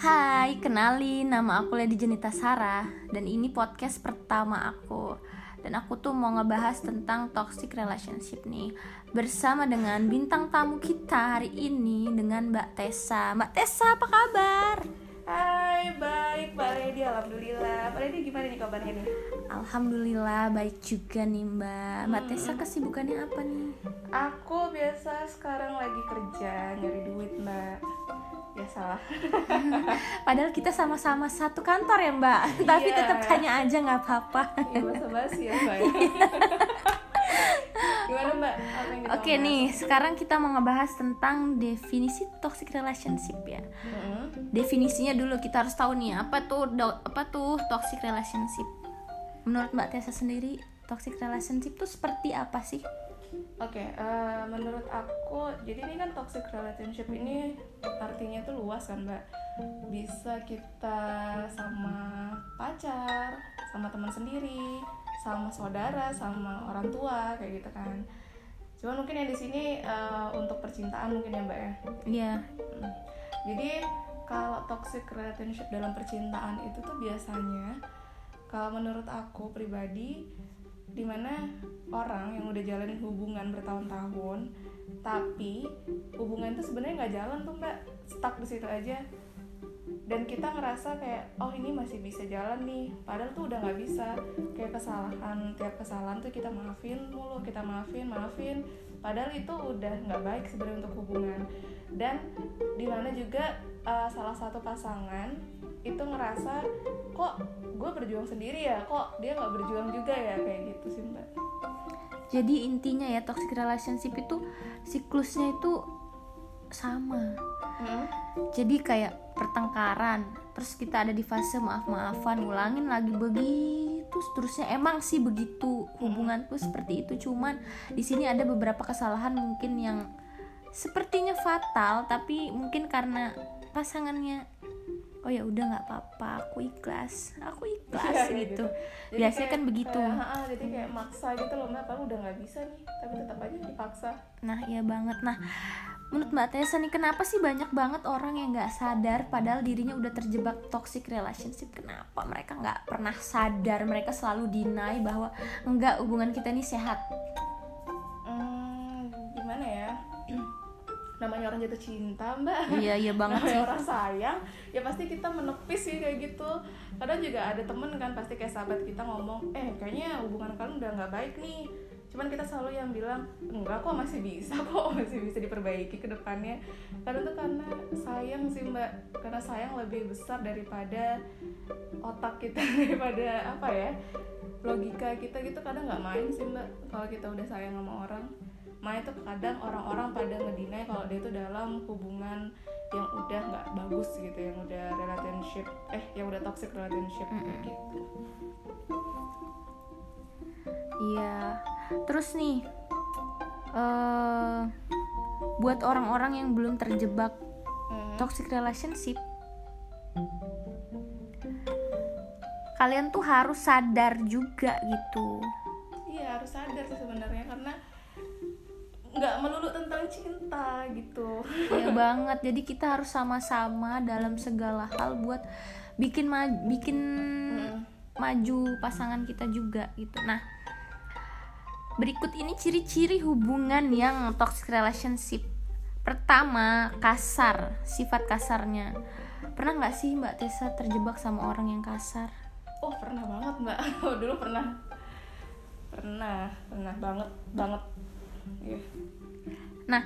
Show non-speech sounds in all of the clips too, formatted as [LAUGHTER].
Hai, kenalin nama aku Lady Jenita Sarah dan ini podcast pertama aku. Dan aku tuh mau ngebahas tentang toxic relationship nih bersama dengan bintang tamu kita hari ini dengan Mbak Tessa. Mbak Tessa, apa kabar? Hai, baik Pak Lady, Alhamdulillah Pak Lady gimana nih kabarnya nih? Alhamdulillah baik juga nih Mbak. Mbak Tessa kesibukannya apa nih? Aku biasa sekarang lagi kerja, nyari duit Mbak [LAUGHS] Padahal kita sama-sama satu kantor ya Mbak, tapi Iya. tetap tanya aja nggak apa-apa. Ya basi ya Mbak ya. Gimana Mbak? Oke mau nih, sekarang kita mau ngebahas tentang definisi toxic relationship ya. Mm-mm. Definisinya dulu kita harus tahu nih apa tuh do- apa tuh toxic relationship. Menurut Mbak Tessa sendiri, toxic relationship tuh seperti apa sih? Oke, eh, menurut aku, jadi ini kan toxic relationship ini artinya tuh luas kan mbak? Bisa kita sama pacar, sama teman sendiri, sama saudara, sama orang tua, kayak gitu kan. Cuman mungkin yang di sini eh, untuk percintaan mungkin ya mbak ya? Iya, Hmm. Jadi kalau toxic relationship dalam percintaan itu tuh biasanya kalau menurut aku pribadi di mana orang yang udah jalanin hubungan bertahun-tahun tapi hubungan itu sebenarnya nggak jalan tuh mbak. Stuck di situ aja. Dan kita ngerasa kayak oh ini masih bisa jalan nih. Padahal tuh udah nggak bisa. Kayak kesalahan tiap kesalahan tuh kita maafin mulu kita maafin maafin. Padahal itu udah nggak baik sebenarnya untuk hubungan. Dan di mana juga uh, salah satu pasangan itu ngerasa kok gue berjuang sendiri ya kok dia nggak berjuang juga ya kayak gitu sih mbak jadi intinya ya toxic relationship itu siklusnya itu sama. Hmm? Jadi kayak pertengkaran, terus kita ada di fase maaf-maafan, ngulangin lagi begitu seterusnya. Emang sih begitu hubungan tuh seperti itu, cuman di sini ada beberapa kesalahan mungkin yang sepertinya fatal, tapi mungkin karena pasangannya oh ya udah nggak apa-apa, aku ikhlas, aku ikhlas Iya, kayak gitu. gitu. Biasanya kayak- kan begitu. kayak, ha-ha, jadi kayak maksa gitu loh mbak padahal udah nggak bisa nih tapi tetap aja dipaksa Nah, iya banget. Nah, menurut Mbak Tessa nih, kenapa sih banyak banget orang yang nggak sadar padahal dirinya udah terjebak toxic relationship? Kenapa mereka nggak pernah sadar? Mereka selalu deny bahwa enggak hubungan kita ini sehat. Cinta mbak. Iya, iya banget sih. orang sayang ya pasti kita menepis sih kayak gitu. Kadang juga ada temen kan pasti kayak sahabat kita ngomong eh kayaknya hubungan kalian udah nggak baik nih. Cuman kita selalu yang bilang enggak kok masih bisa [LAUGHS] kok masih bisa diperbaiki ke depannya. Kadang tuh karena sayang sih mbak. Karena sayang lebih besar daripada otak kita [LAUGHS] daripada apa ya logika kita gitu kadang nggak main sih mbak kalau kita udah sayang sama orang main tuh kadang orang-orang pada ngedinai kalau dia tuh dalam hubungan yang udah nggak bagus gitu yang udah relationship eh yang udah toxic relationship kayak gitu Iya. Terus nih, eh buat orang-orang yang belum terjebak Hmm. toxic relationship kalian tuh harus sadar juga gitu. Iya harus sadar sih sebenarnya karena nggak melulu tentang cinta gitu. Ya banget jadi kita harus sama-sama dalam segala hal buat bikin ma- bikin Hmm. maju pasangan kita juga gitu. Nah berikut ini ciri-ciri hubungan yang toxic relationship. Pertama kasar sifat kasarnya. Pernah nggak sih mbak Tessa terjebak sama orang yang kasar oh pernah banget mbak [LAUGHS] dulu pernah pernah pernah banget banget Iya. Nah,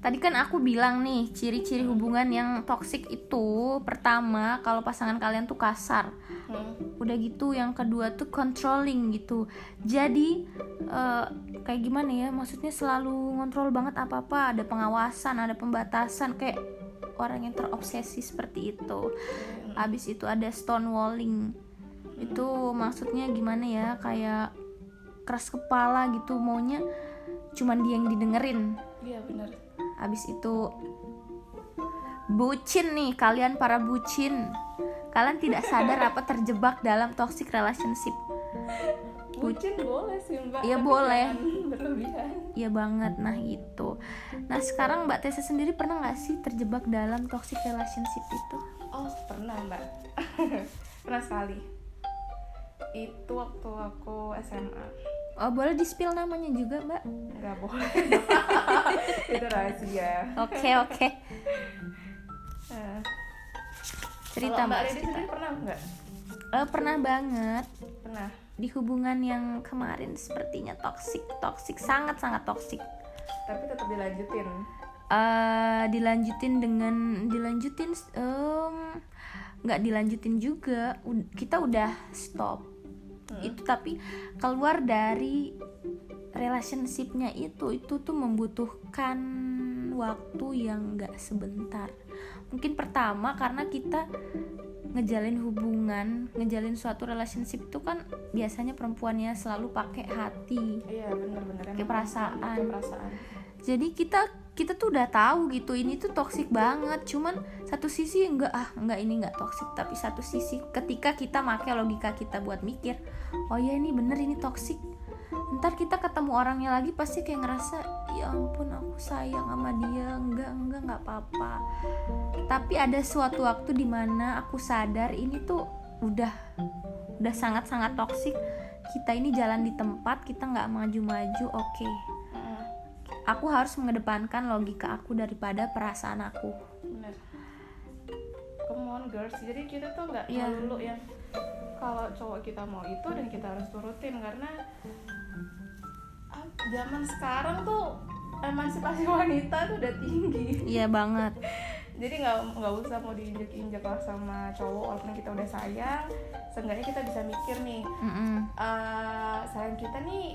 tadi kan aku bilang nih, ciri-ciri hubungan yang toksik itu pertama kalau pasangan kalian tuh kasar. Hmm. Udah gitu yang kedua tuh controlling gitu. Jadi eh, kayak gimana ya? Maksudnya selalu ngontrol banget apa-apa, ada pengawasan, ada pembatasan kayak orang yang terobsesi seperti itu. Habis itu ada stonewalling. Itu maksudnya gimana ya? Kayak keras kepala gitu maunya cuman dia yang didengerin iya benar Habis itu bucin nih kalian para bucin. Kalian tidak sadar apa terjebak dalam toxic relationship. bucin boleh sih mbak Iya, boleh. [LAUGHS] Iya banget, nah itu. Nah sekarang Mbak Tessa sendiri pernah nggak sih terjebak dalam toxic relationship itu? oh pernah mbak [LAUGHS] pernah sekali itu waktu aku SMA oh boleh di spill namanya juga mbak? Nggak boleh. [LAUGHS] Itu rahasia. Oke oke. Nah, cerita kalau mbak mbak cerita. sendiri pernah nggak? Eh, pernah banget. Pernah. Di hubungan yang kemarin sepertinya toksik toksik sangat sangat toksik tapi tetap dilanjutin? Eh dilanjutin dengan dilanjutin em, nggak dilanjutin juga. Kita udah stop. Itu tapi keluar dari relationshipnya itu itu tuh membutuhkan waktu yang nggak sebentar. Mungkin pertama karena kita ngejalin hubungan ngejalin suatu relationship itu kan biasanya perempuannya selalu pakai hati. Iya bener-bener. Kayak perasaan. Perasaan. Jadi kita kita tuh udah tahu gitu ini tuh toksik banget. Cuman satu sisi enggak ah enggak ini enggak toksik tapi satu sisi ketika kita make logika kita buat mikir oh ya ini bener ini toksik ntar kita ketemu orangnya lagi pasti kayak ngerasa ya ampun aku sayang sama dia. Enggak enggak enggak apa-apa. Tapi ada suatu waktu di mana aku sadar ini tuh udah udah sangat-sangat toksik kita ini jalan di tempat kita nggak maju-maju oke. Heeh, aku harus mengedepankan logika aku daripada perasaan aku. Bener. Come on girls. Jadi kita tuh nggak Iya. melulu yang kalau cowok kita mau itu dan kita harus turutin karena ah, zaman sekarang tuh emansipasi [LAUGHS] wanita tuh udah tinggi. Iya banget. [LAUGHS] Jadi nggak nggak usah mau diinjek-injek lah sama cowok walaupun kita udah sayang seenggaknya kita bisa mikir nih Mm-mm. eh sayang kita nih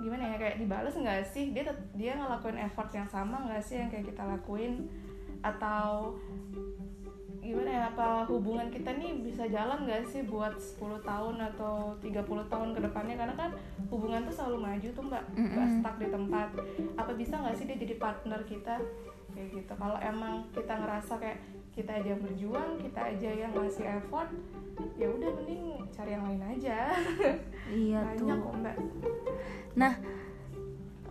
gimana ya kayak dibales nggak sih? Dia dia ngelakuin effort yang sama nggak sih yang kayak kita lakuin? Atau gimana ya apa hubungan kita nih bisa jalan nggak sih buat 10 tahun atau 30 tahun ke depannya? Karena kan hubungan tuh selalu maju tuh mbak. Nggak Mm-mm. stuck di tempat. Apa bisa nggak sih dia jadi partner kita? Kayak gitu. Kalau emang kita ngerasa kayak kita aja yang berjuang kita aja yang ngasih effort ya udah mending cari yang lain aja. Iya [LAUGHS] banyak tuh. kok mbak nah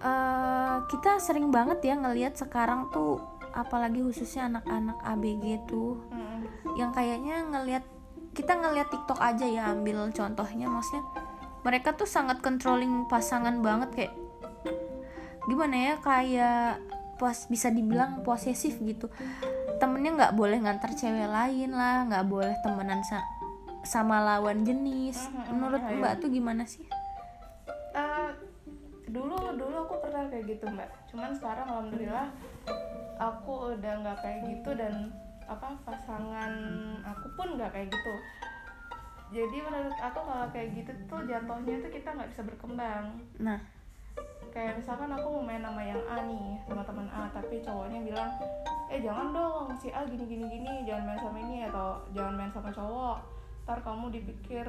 eh, kita sering banget ya ngelihat sekarang tuh apalagi khususnya anak-anak ABG tuh Mm-mm. yang kayaknya ngelihat kita ngelihat TikTok aja ya ambil contohnya maksudnya mereka tuh sangat controlling pasangan banget kayak gimana ya kayak pos bisa dibilang posesif gitu temennya nggak boleh ngantar cewek lain lah nggak boleh temenan sa- sama lawan jenis menurut iya, iya. mbak tuh gimana sih dulu dulu aku pernah kayak gitu mbak. Cuman sekarang alhamdulillah aku udah nggak kayak gitu dan apa pasangan aku pun nggak kayak gitu. Jadi menurut aku kalau kayak gitu tuh jatuhnya tuh kita nggak bisa berkembang. Nah. Kayak misalkan aku mau main sama yang A nih sama teman A tapi cowoknya bilang eh jangan dong si A gini gini gini jangan main sama ini atau jangan main sama cowok ntar kamu dipikir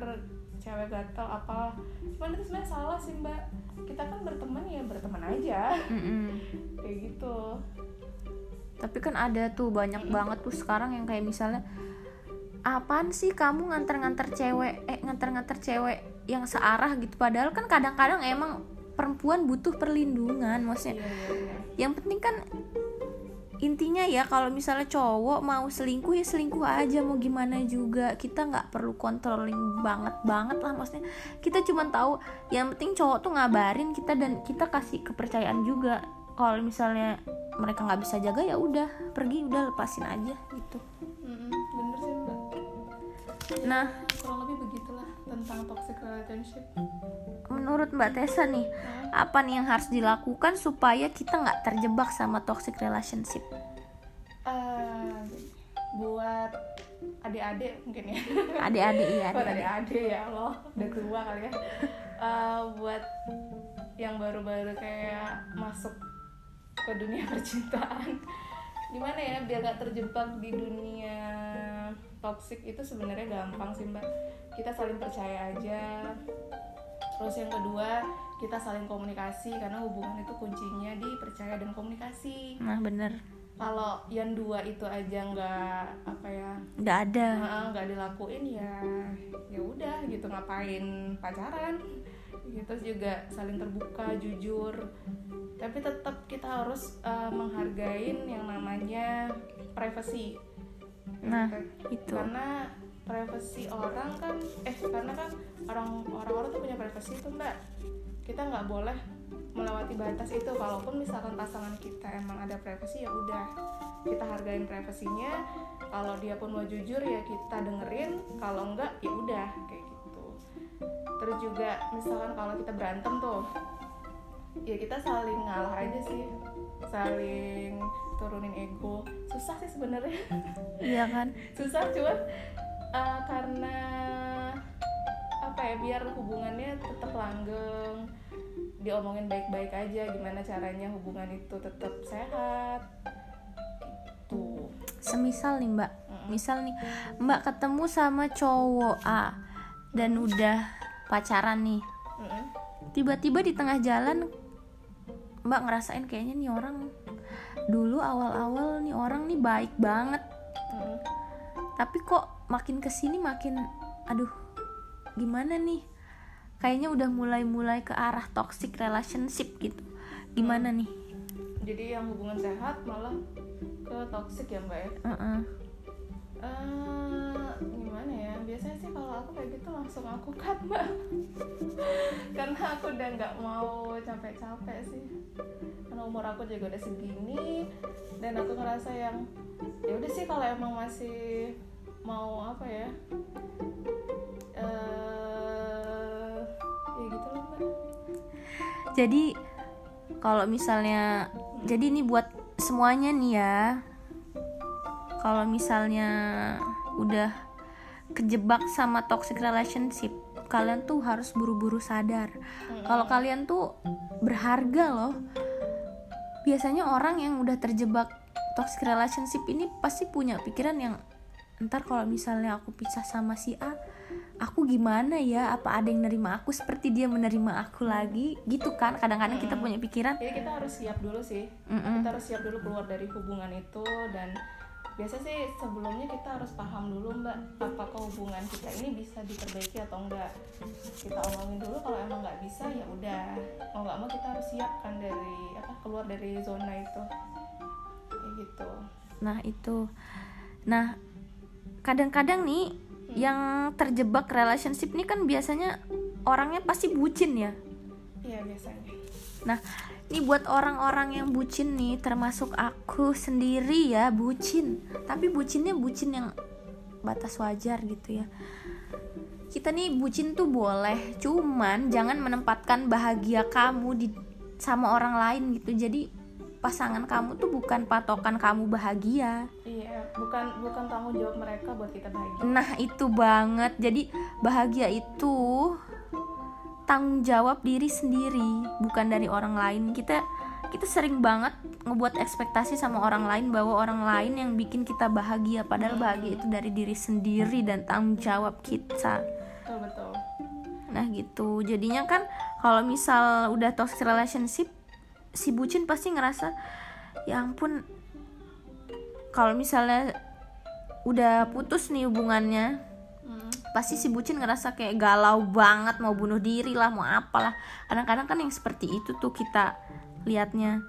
cewek gatel apa. Cuman itu sebenarnya salah sih mbak. Kita kan berteman ya berteman aja. Mm-mm. kayak gitu. Tapi kan ada tuh banyak banget tuh sekarang yang kayak misalnya apaan sih kamu nganter-nganter cewek eh nganter-nganter cewek yang searah gitu? Padahal kan kadang-kadang emang perempuan butuh perlindungan maksudnya. Iya iya iya. Yang penting kan intinya ya kalau misalnya cowok mau selingkuh ya selingkuh aja mau gimana juga. Kita nggak perlu controlling banget banget lah maksudnya. Kita cuma tahu yang penting cowok tuh ngabarin kita dan kita kasih kepercayaan juga. Kalau misalnya mereka nggak bisa jaga ya udah pergi udah lepasin aja gitu. Mm-mm, bener sih mbak. Nah tentang toxic relationship? Menurut mbak Tessa nih apa nih yang harus dilakukan supaya kita nggak terjebak sama toxic relationship? Eh, buat adik-adik mungkin ya. Adik-adik ya buat adik-adik. ya Allah. Udah tua kali ya. Eh, buat yang baru-baru kayak masuk ke dunia [LAUGHS] percintaan gimana ya biar gak terjebak di dunia toxic itu sebenarnya gampang sih mbak. Kita saling percaya aja. Terus yang kedua kita saling komunikasi karena hubungan itu kuncinya di percaya dan komunikasi. Nah bener. Kalau yang dua itu aja nggak apa ya nggak ada. Nggak dilakuin ya ya udah gitu ngapain pacaran? Gitu Terus juga saling terbuka jujur. Tapi tetap kita harus eh, menghargain yang namanya privacy Nah, gitu. itu. karena privasi orang kan eh karena kan orang orang-orang tuh punya privasi itu mbak. Kita nggak boleh melewati batas itu. Kalaupun misalkan pasangan kita emang ada privasi ya udah. Kita hargain privasinya kalau dia pun mau jujur ya kita dengerin. Kalau enggak ya udah kayak gitu. Terus juga misalkan kalau kita berantem tuh ya kita saling ngalah aja sih. Saling turunin ego. Susah sih sebenarnya. [LAUGHS] Iya kan? Susah cuman uh, karena apa ya biar hubungannya tetap langgeng diomongin baik-baik aja gimana caranya hubungan itu tetap sehat tuh semisal nih mbak. Mm-mm. misal nih mbak ketemu sama cowok A dan udah pacaran nih. Mm-mm. tiba-tiba di tengah jalan mbak ngerasain kayaknya nih orang dulu awal-awal nih orang nih baik banget. Mm-mm. tapi kok makin ke sini makin aduh gimana nih? Kayaknya udah mulai-mulai ke arah toxic relationship gitu. Gimana nih? Jadi yang hubungan sehat malah ke toxic ya mbak ya? Heeh. Eh, gimana ya biasanya sih kalau aku kayak gitu langsung aku cut mbak. [LAUGHS] Karena aku udah nggak mau capek-capek sih. Karena umur aku juga udah segini dan aku ngerasa yang ya udah sih kalau emang masih mau apa ya eh ya gitu loh mbak. Jadi kalau misalnya jadi ini buat semuanya nih ya. Kalau misalnya udah kejebak sama toxic relationship kalian tuh harus buru-buru sadar. Kalau kalian tuh berharga loh biasanya orang yang udah terjebak toxic relationship ini pasti punya pikiran yang ntar kalau misalnya aku pisah sama si A aku gimana ya? Apa ada yang nerima aku seperti dia menerima aku lagi? Gitu kan kadang-kadang kita punya pikiran. Jadi kita harus siap dulu sih. Mm-mm. kita harus siap dulu keluar dari hubungan itu dan biasa sih sebelumnya kita harus paham dulu mbak apakah hubungan kita ini bisa diperbaiki atau enggak. Kita omongin dulu kalau emang nggak bisa ya udah. Mau nggak mau kita harus siap kan dari apa keluar dari zona itu. Kayak gitu. Nah itu. Nah kadang-kadang nih Yang terjebak relationship nih kan biasanya Orangnya pasti bucin ya? Iya biasanya Nah ini buat orang-orang yang bucin nih Termasuk aku sendiri ya bucin. Tapi bucinnya bucin yang batas wajar gitu ya. Kita nih bucin tuh boleh cuman jangan menempatkan bahagia kamu di sama orang lain gitu. Jadi pasangan kamu tuh bukan patokan kamu bahagia. Iya bukan bukan tanggung jawab mereka buat kita bahagia. Nah itu banget. Jadi bahagia itu Tanggung jawab diri sendiri Bukan dari orang lain. Kita kita sering banget ngebuat ekspektasi sama orang lain Bahwa orang lain yang bikin kita bahagia Padahal bahagia itu dari diri sendiri Dan tanggung jawab kita. Betul betul. Nah gitu. Jadinya kan Kalau misal udah toxic relationship Si bucin pasti ngerasa Ya ampun Kalau misalnya Udah putus nih hubungannya. Pasti si bucin ngerasa kayak galau banget mau bunuh diri lah mau apalah kadang-kadang kan yang seperti itu tuh kita liatnya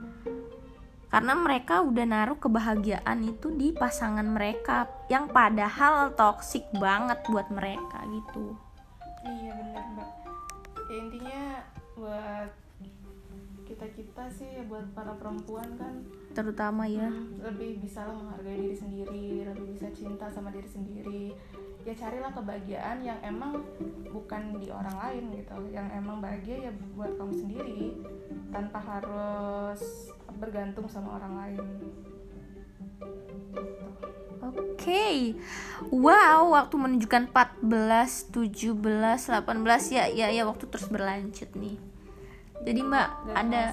karena mereka udah naruh kebahagiaan itu di pasangan mereka yang padahal toksik banget buat mereka gitu Iya bener mbak. Ya, intinya buat kita kita sih buat para perempuan kan terutama ya hmm, lebih bisa lah menghargai diri sendiri, lebih bisa cinta sama diri sendiri. Ya carilah kebahagiaan yang emang bukan di orang lain gitu, yang emang bahagia ya buat kamu sendiri tanpa harus bergantung sama orang lain. Oke, wow, waktu menunjukkan 14, 17, 18 ya, ya, ya, waktu terus berlanjut nih. Jadi Mbak, Dan ada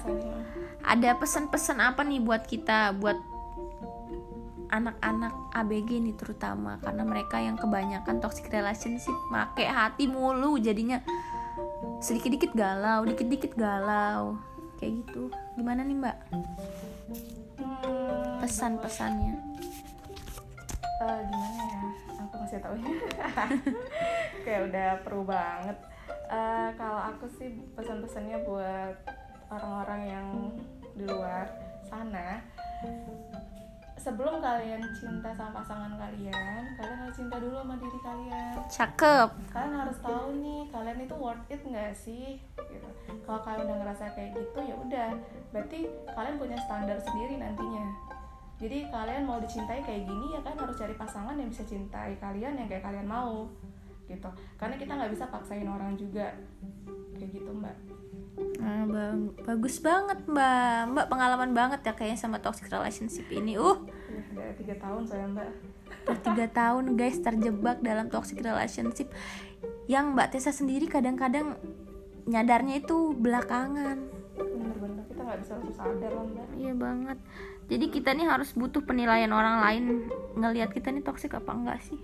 ada pesan-pesan apa nih buat kita, buat anak-anak ABG nih terutama, karena mereka yang kebanyakan toxic relationship, make hati mulu, jadinya sedikit-dikit galau, dikit-dikit galau, kayak gitu. Gimana nih Mbak? Pesan-pesannya? Eh, gimana ya aku masih tahu [LAUGHS] kayak udah perlu banget Eh, kalau aku sih pesan-pesannya buat orang-orang yang di luar sana sebelum kalian cinta sama pasangan kalian kalian harus cinta dulu sama diri kalian. Cakep. Kalian harus tahu nih kalian itu worth it nggak sih? Gitu. Kalau kalian udah ngerasa kayak gitu ya udah. Berarti kalian punya standar sendiri nantinya. Jadi kalian mau dicintai kayak gini ya kan harus cari pasangan yang bisa cintai kalian yang kayak kalian mau. Gitu. Karena kita nggak bisa paksain orang juga. Kayak gitu mbak Nah, bang, bagus banget mbak. Mbak pengalaman banget ya kayaknya sama toxic relationship ini. Uh. Tiga tahun saya mbak. Tiga tahun guys terjebak dalam toxic relationship. Yang mbak Tessa sendiri kadang-kadang nyadarnya itu belakangan. Bener-bener kita nggak bisa langsung sadar lah mbak. Iya banget. Jadi kita nih harus butuh penilaian orang lain ngelihat kita nih toxic apa enggak sih?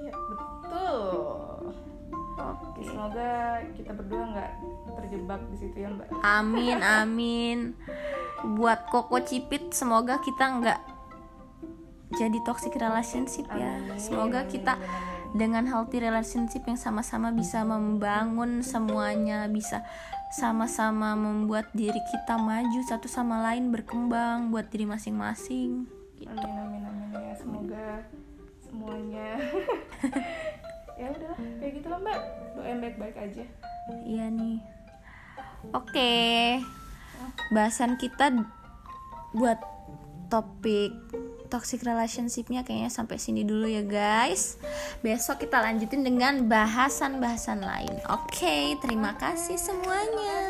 Iya betul semoga kita berdua nggak terjebak di situ ya mbak. Amin amin. Buat koko cipit semoga kita nggak jadi toxic relationship ya. Amin, semoga kita dengan healthy relationship yang sama-sama bisa membangun semuanya bisa sama-sama membuat diri kita maju satu sama lain berkembang buat diri masing-masing. Gitu. amin amin amin ya. Semoga semuanya ya [LAUGHS] gitu lah mbak doa yang baik-baik aja Iya nih. Oke. Bahasan kita buat topik toxic relationshipnya kayaknya sampai sini dulu ya guys. Besok kita lanjutin dengan bahasan-bahasan lain. Oke, terima kasih semuanya.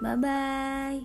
bye. bye